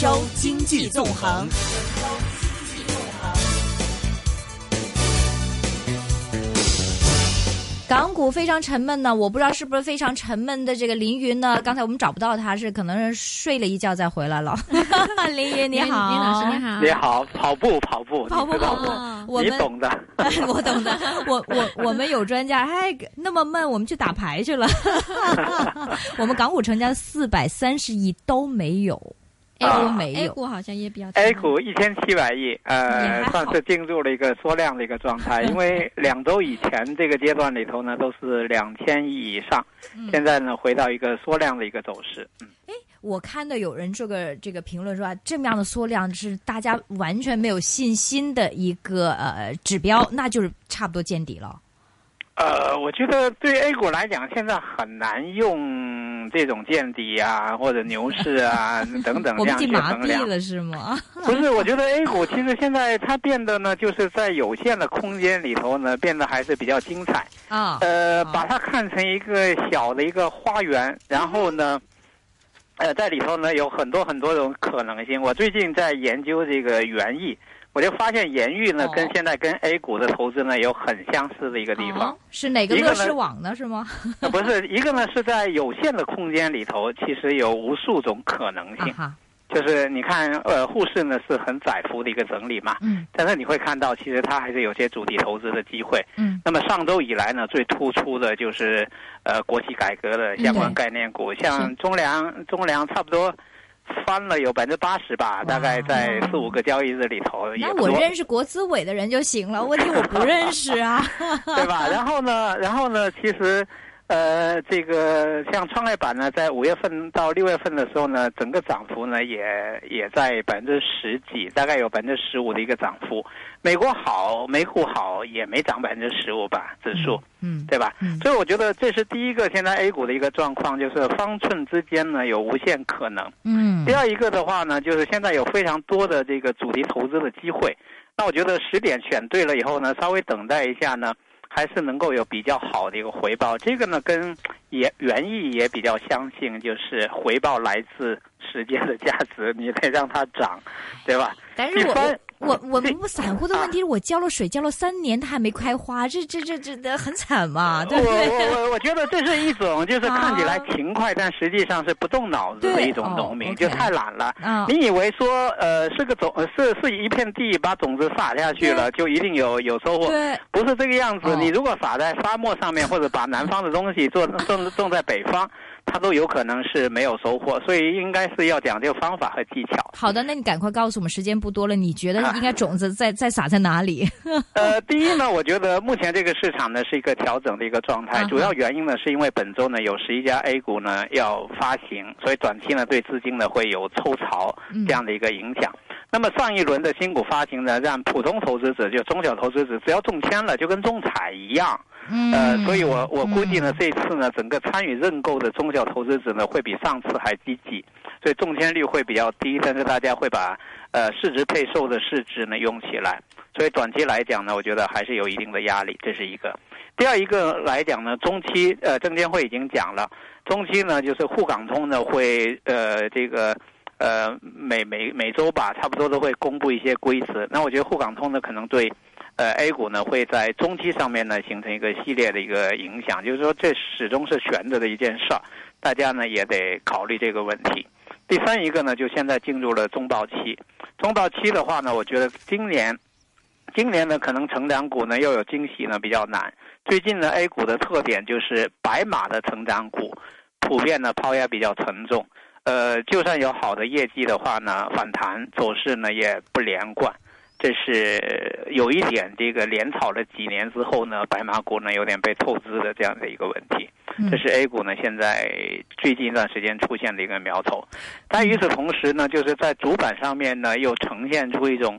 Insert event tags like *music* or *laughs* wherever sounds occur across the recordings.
周经济纵横。港股非常沉闷呢，我不知道是不是非常沉闷的这个凌云呢？刚才我们找不到他，是可能是睡了一觉再回来了。*laughs* 凌云你 *laughs* 好，林老师你好，你好，跑步跑步，跑步跑步，我你懂的，*laughs* 我懂的。我我我们有专家，哎，那么闷，我们去打牌去了。我们港股成交四百三十亿都没有。A 股没有，A 股好像也比较。A 股一千七百亿，呃，算是进入了一个缩量的一个状态。*laughs* 因为两周以前这个阶段里头呢，都是两千亿以上，现在呢回到一个缩量的一个走势。哎，我看到有人这个这个评论说啊，这么样的缩量是大家完全没有信心的一个呃指标，那就是差不多见底了。呃，我觉得对 A 股来讲，现在很难用这种见底啊，或者牛市啊 *laughs* 等等这样去衡量了，是吗？*laughs* 不是，我觉得 A 股其实现在它变得呢，就是在有限的空间里头呢，变得还是比较精彩啊。呃，把它看成一个小的一个花园，然后呢，呃，在里头呢有很多很多种可能性。我最近在研究这个园艺。我就发现盐域呢，跟现在跟 A 股的投资呢有很相似的一个地方，是哪个乐视网呢？是吗？不是，一个呢是在有限的空间里头，其实有无数种可能性。就是你看，呃，沪市呢是很窄幅的一个整理嘛，嗯，但是你会看到，其实它还是有些主题投资的机会。嗯，那么上周以来呢，最突出的就是呃国企改革的相关概念股，像中粮，中粮差不多。翻了有百分之八十吧，大概在四五个交易日里头。那我认识国资委的人就行了，问题我不认识啊，对吧？然后呢，然后呢，其实。呃，这个像创业板呢，在五月份到六月份的时候呢，整个涨幅呢也也在百分之十几，大概有百分之十五的一个涨幅。美国好，美股好，也没涨百分之十五吧，指数，嗯，对吧？所以我觉得这是第一个，现在 A 股的一个状况，就是方寸之间呢有无限可能。嗯，第二一个的话呢，就是现在有非常多的这个主题投资的机会。那我觉得十点选对了以后呢，稍微等待一下呢。还是能够有比较好的一个回报，这个呢跟也原意也比较相信，就是回报来自时间的价值，你得让它涨，对吧？但是我。我 *laughs* 我们散户的问题是我浇了水浇了三年，它还没开花，这这这这很惨嘛，对不对？我我我觉得这是一种就是看起来勤快，但实际上是不动脑子的一种农民，就太懒了。你以为说呃是个种是是一片地，把种子撒下去了就一定有有收获？不是这个样子。你如果撒在沙漠上面，或者把南方的东西做 *laughs* 种种在北方。它都有可能是没有收获，所以应该是要讲究方法和技巧。好的，那你赶快告诉我们，时间不多了，你觉得 *laughs* 应该种子在在撒在哪里？*laughs* 呃，第一呢，我觉得目前这个市场呢是一个调整的一个状态，主要原因呢是因为本周呢有十一家 A 股呢要发行，所以短期呢对资金呢会有抽槽这样的一个影响。那么上一轮的新股发行呢，让普通投资者就中小投资者只要中签了，就跟中彩一样。呃，所以我我估计呢，这次呢，整个参与认购的中小投资者呢，会比上次还积极，所以中签率会比较低，但是大家会把呃市值配售的市值呢用起来，所以短期来讲呢，我觉得还是有一定的压力，这是一个。第二一个来讲呢，中期呃证监会已经讲了，中期呢就是沪港通呢会呃这个呃每每每周吧，差不多都会公布一些规则，那我觉得沪港通呢可能对。呃，A 股呢会在中期上面呢形成一个系列的一个影响，就是说这始终是悬着的一件事儿，大家呢也得考虑这个问题。第三一个呢，就现在进入了中报期，中报期的话呢，我觉得今年，今年呢可能成长股呢又有惊喜呢比较难。最近呢 A 股的特点就是白马的成长股普遍呢抛压比较沉重，呃，就算有好的业绩的话呢，反弹走势呢也不连贯。这是有一点，这个连炒了几年之后呢，白马股呢有点被透支的这样的一个问题。这是 A 股呢现在最近一段时间出现的一个苗头。但与此同时呢，就是在主板上面呢又呈现出一种，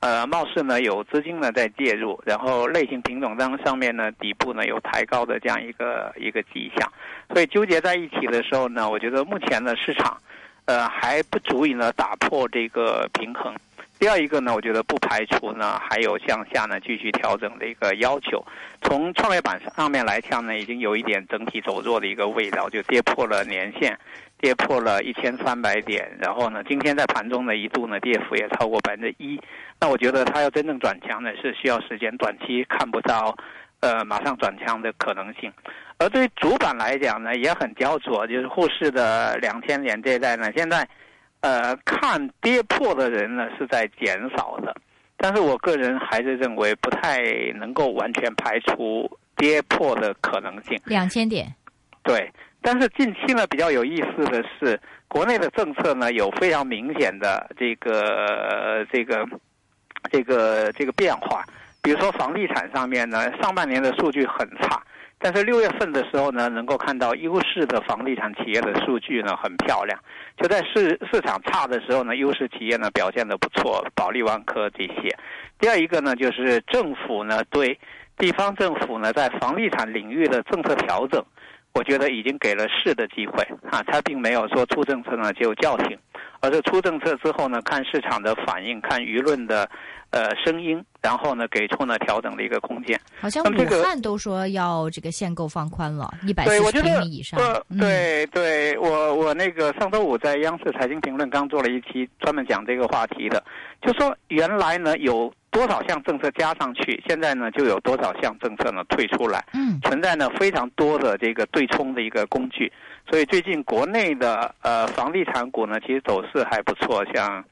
呃，貌似呢有资金呢在介入，然后类型品种当上面呢底部呢有抬高的这样一个一个迹象。所以纠结在一起的时候呢，我觉得目前的市场，呃，还不足以呢打破这个平衡。第二一个呢，我觉得不排除呢还有向下呢继续调整的一个要求。从创业板上面来看呢，已经有一点整体走弱的一个味道，就跌破了年线，跌破了一千三百点。然后呢，今天在盘中呢一度呢跌幅也超过百分之一。那我觉得它要真正转强呢，是需要时间，短期看不到呃马上转强的可能性。而对于主板来讲呢，也很焦灼，就是沪市的两千点这一带呢，现在。呃，看跌破的人呢是在减少的，但是我个人还是认为不太能够完全排除跌破的可能性。两千点，对。但是近期呢比较有意思的是，国内的政策呢有非常明显的这个这个这个这个变化，比如说房地产上面呢，上半年的数据很差。但是六月份的时候呢，能够看到优势的房地产企业的数据呢很漂亮。就在市市场差的时候呢，优势企业呢表现的不错，保利万科这些。第二一个呢，就是政府呢对地方政府呢在房地产领域的政策调整，我觉得已经给了市的机会啊，他并没有说出政策呢就叫停，而是出政策之后呢，看市场的反应，看舆论的。呃，声音，然后呢，给出呢调整的一个空间。好像武汉都说要这个限购放宽了，一百四十平米以上。对对，我我那个上周五在央视财经评论刚做了一期专门讲这个话题的，就说原来呢有多少项政策加上去，现在呢就有多少项政策呢退出来。嗯，存在呢非常多的这个对冲的一个工具，所以最近国内的呃房地产股呢其实走势还不错，像。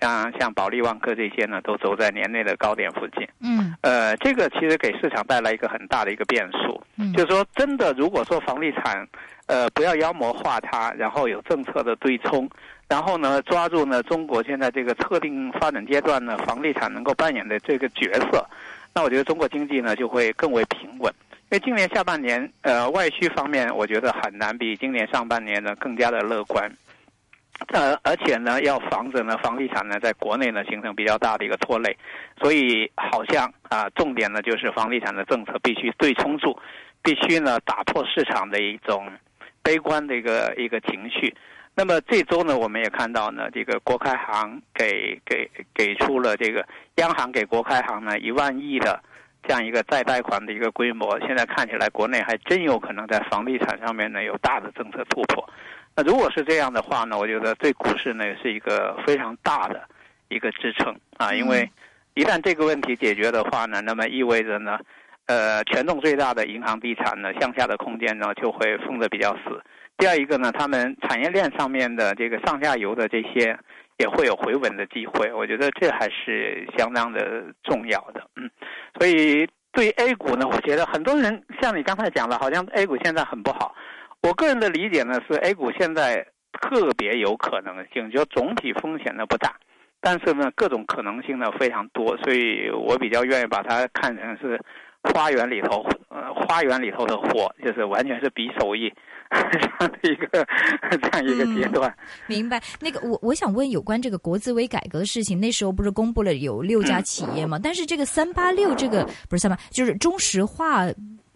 像像保利万科这些呢，都走在年内的高点附近。嗯，呃，这个其实给市场带来一个很大的一个变数。嗯，就是说，真的，如果说房地产，呃，不要妖魔化它，然后有政策的对冲，然后呢，抓住呢中国现在这个特定发展阶段呢，房地产能够扮演的这个角色，那我觉得中国经济呢就会更为平稳。因为今年下半年，呃，外需方面，我觉得很难比今年上半年呢更加的乐观。呃，而且呢，要防止呢房地产呢在国内呢形成比较大的一个拖累，所以好像啊，重点呢就是房地产的政策必须对冲住，必须呢打破市场的一种悲观的一个一个情绪。那么这周呢，我们也看到呢，这个国开行给给给出了这个央行给国开行呢一万亿的这样一个再贷款的一个规模，现在看起来国内还真有可能在房地产上面呢有大的政策突破。那如果是这样的话呢，我觉得对股市呢是一个非常大的一个支撑啊，因为一旦这个问题解决的话呢，那么意味着呢，呃，权重最大的银行、地产呢向下的空间呢就会封得比较死。第二一个呢，他们产业链上面的这个上下游的这些也会有回稳的机会，我觉得这还是相当的重要的。嗯，所以对 A 股呢，我觉得很多人像你刚才讲的，好像 A 股现在很不好。我个人的理解呢是，A 股现在特别有可能性，就总体风险呢不大，但是呢各种可能性呢非常多，所以我比较愿意把它看成是花园里头，呃花园里头的火，就是完全是比手艺 *laughs* 这样的一个 *laughs* 这样一个阶段。明白。那个我我想问有关这个国资委改革的事情，那时候不是公布了有六家企业吗？但是这个三八六这个不是三八，就是中石化，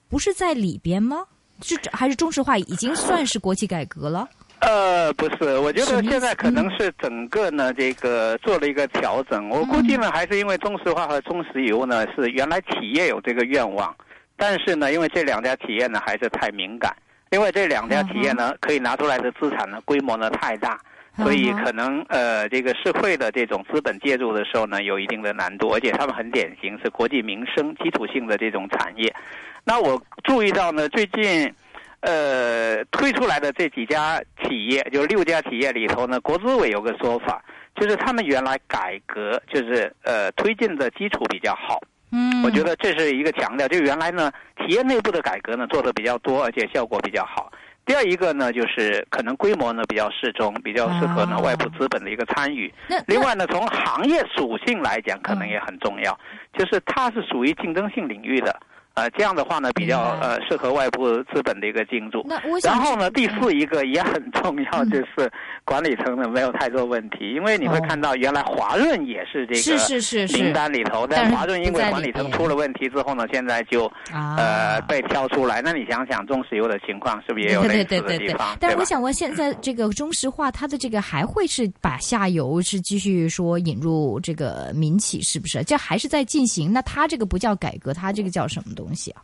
不是在里边吗？是还是中石化已经算是国企改革了？呃，不是，我觉得现在可能是整个呢，这个做了一个调整。我估计呢，还是因为中石化和中石油呢是原来企业有这个愿望，但是呢，因为这两家企业呢还是太敏感，因为这两家企业呢可以拿出来的资产呢规模呢太大，所以可能呃这个社会的这种资本介入的时候呢有一定的难度，而且他们很典型是国计民生基础性的这种产业。那我注意到呢，最近，呃，推出来的这几家企业，就六家企业里头呢，国资委有个说法，就是他们原来改革就是呃推进的基础比较好。嗯，我觉得这是一个强调，就原来呢企业内部的改革呢做的比较多，而且效果比较好。第二一个呢，就是可能规模呢比较适中，比较适合呢外部资本的一个参与。另外呢，从行业属性来讲，可能也很重要，就是它是属于竞争性领域的。呃，这样的话呢，比较呃适合外部资本的一个进驻。那我然后呢，第四一个也很重要，就是管理层呢没有太多问题，因为你会看到原来华润也是这个是是是是名单里头，但华润因为管理层出了问题之后呢，现在就呃被挑出来。那你想想中石油的情况，是不是也有类似的地方？但是我想问，现在这个中石化它的这个还会是把下游是继续说引入这个民企，是不是？这还是在进行？那它这个不叫改革，它这个叫什么东西啊？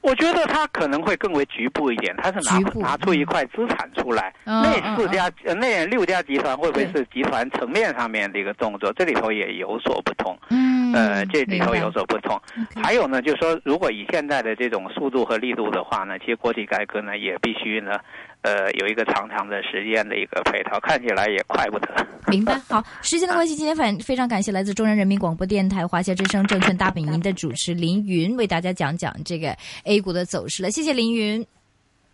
我觉得它可能会更为局部一点，它是拿拿出一块资产出来。那四家呃那六家集团会不会是集团层面上面的一个动作？这里头也有所不同。嗯，呃，这里头有所不同。还有呢，就是说，如果以现在的这种速度和力度的话呢，其实国企改革呢也必须呢。呃，有一个长长的时间的一个配套，看起来也快不得。*laughs* 明白。好，时间的关系，今天反非常感谢来自中央人民广播电台华夏之声证券大本营的主持林云，为大家讲讲这个 A 股的走势了。谢谢林云。